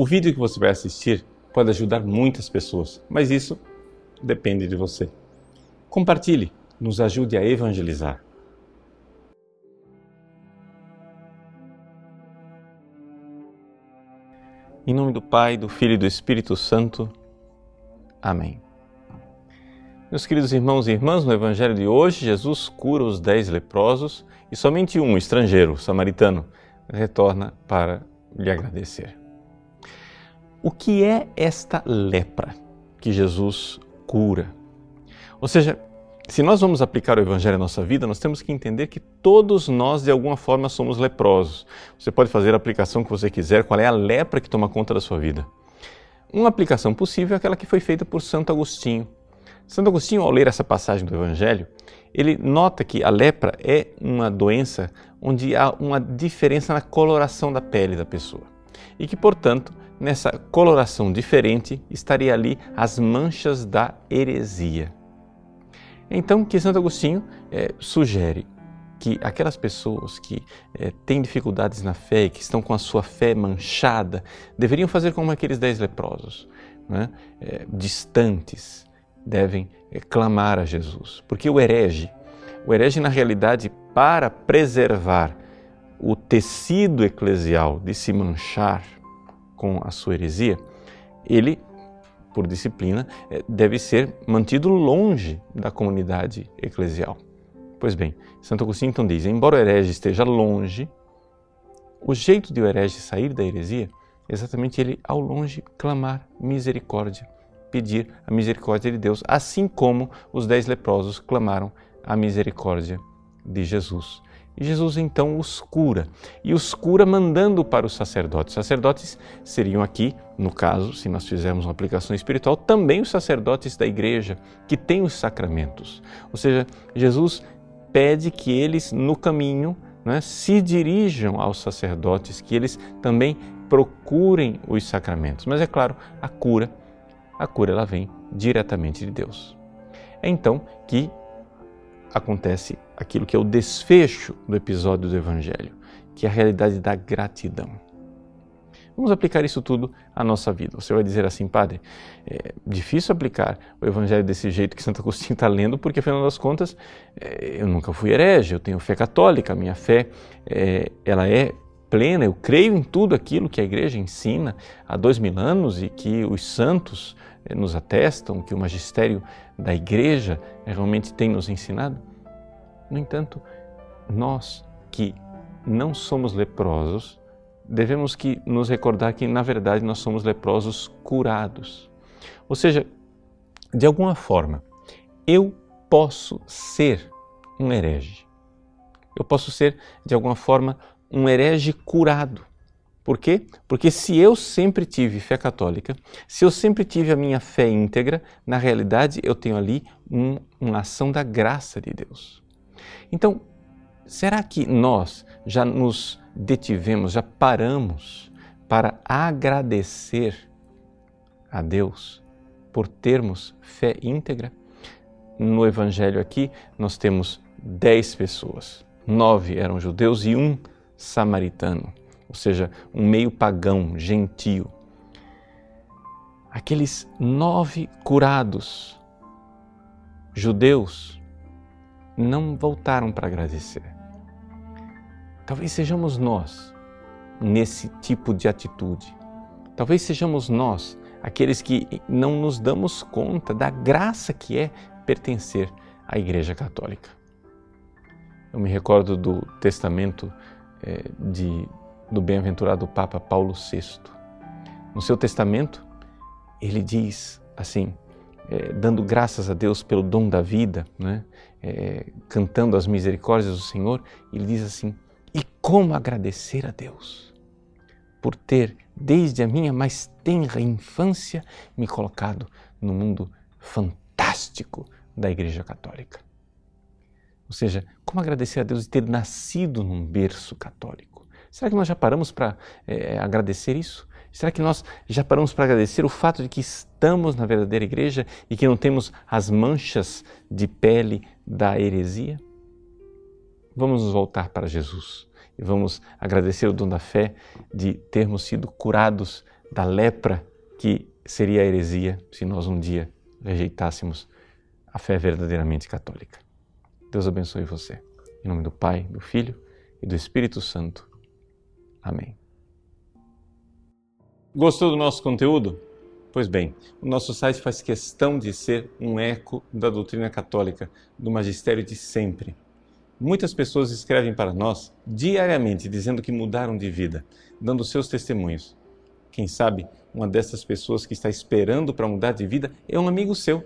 O vídeo que você vai assistir pode ajudar muitas pessoas, mas isso depende de você. Compartilhe, nos ajude a evangelizar. Em nome do Pai, do Filho e do Espírito Santo. Amém. Meus queridos irmãos e irmãs, no Evangelho de hoje, Jesus cura os dez leprosos e somente um, estrangeiro, samaritano, retorna para lhe agradecer. O que é esta lepra que Jesus cura? Ou seja, se nós vamos aplicar o Evangelho à nossa vida, nós temos que entender que todos nós, de alguma forma, somos leprosos. Você pode fazer a aplicação que você quiser, qual é a lepra que toma conta da sua vida. Uma aplicação possível é aquela que foi feita por Santo Agostinho. Santo Agostinho, ao ler essa passagem do Evangelho, ele nota que a lepra é uma doença onde há uma diferença na coloração da pele da pessoa. E que, portanto, nessa coloração diferente estaria ali as manchas da heresia. Então, que Santo Agostinho é, sugere que aquelas pessoas que é, têm dificuldades na fé que estão com a sua fé manchada deveriam fazer como aqueles dez leprosos, né? é, distantes, devem clamar a Jesus. Porque o herege, o herege, na realidade, para preservar o tecido eclesial de se manchar com a sua heresia, ele, por disciplina, é, deve ser mantido longe da comunidade eclesial. Pois bem, Santo Agostinho então diz: embora o herege esteja longe, o jeito de o herege sair da heresia é exatamente ele, ao longe, clamar misericórdia pedir a misericórdia de Deus, assim como os dez leprosos clamaram a misericórdia de Jesus. Jesus então os cura, e os cura mandando para os sacerdotes. Sacerdotes seriam aqui, no caso, se nós fizermos uma aplicação espiritual, também os sacerdotes da igreja, que têm os sacramentos. Ou seja, Jesus pede que eles, no caminho, né, se dirijam aos sacerdotes, que eles também procurem os sacramentos. Mas é claro, a cura a cura ela vem diretamente de Deus. É então que acontece aquilo que é o desfecho do episódio do Evangelho, que é a realidade da gratidão. Vamos aplicar isso tudo à nossa vida. Você vai dizer assim, padre, é difícil aplicar o Evangelho desse jeito que Santo Agostinho está lendo, porque afinal das contas é, eu nunca fui herege, eu tenho fé católica, a minha fé é, ela é plena, eu creio em tudo aquilo que a igreja ensina há dois mil anos e que os santos nos atestam, que o magistério da igreja eh, realmente tem nos ensinado. No entanto, nós que não somos leprosos, devemos que nos recordar que na verdade nós somos leprosos curados. Ou seja, de alguma forma, eu posso ser um herege. Eu posso ser de alguma forma um herege curado. Por quê? Porque se eu sempre tive fé católica, se eu sempre tive a minha fé íntegra, na realidade eu tenho ali um, uma ação da graça de Deus. Então, será que nós já nos detivemos, já paramos para agradecer a Deus por termos fé íntegra? No Evangelho aqui nós temos dez pessoas, nove eram judeus e um samaritano ou seja, um meio pagão, gentio. Aqueles nove curados judeus não voltaram para agradecer. Talvez sejamos nós nesse tipo de atitude. Talvez sejamos nós aqueles que não nos damos conta da graça que é pertencer à Igreja Católica. Eu me recordo do testamento é, de do bem-aventurado Papa Paulo VI. No seu testamento, ele diz assim, é, dando graças a Deus pelo dom da vida, né? É, cantando as misericórdias do Senhor, ele diz assim: e como agradecer a Deus por ter, desde a minha mais tenra infância, me colocado no mundo fantástico da Igreja Católica. Ou seja, como agradecer a Deus de ter nascido num berço católico Será que nós já paramos para é, agradecer isso? Será que nós já paramos para agradecer o fato de que estamos na verdadeira igreja e que não temos as manchas de pele da heresia? Vamos nos voltar para Jesus e vamos agradecer o dom da fé de termos sido curados da lepra que seria a heresia se nós um dia rejeitássemos a fé verdadeiramente católica. Deus abençoe você. Em nome do Pai, do Filho e do Espírito Santo. Amém. Gostou do nosso conteúdo? Pois bem, o nosso site faz questão de ser um eco da doutrina católica, do magistério de sempre. Muitas pessoas escrevem para nós diariamente dizendo que mudaram de vida, dando seus testemunhos. Quem sabe uma dessas pessoas que está esperando para mudar de vida é um amigo seu.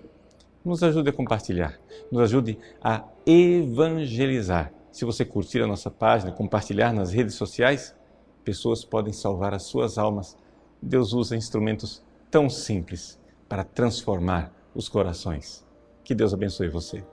Nos ajude a compartilhar, nos ajude a evangelizar. Se você curtir a nossa página, compartilhar nas redes sociais, pessoas podem salvar as suas almas. Deus usa instrumentos tão simples para transformar os corações. Que Deus abençoe você.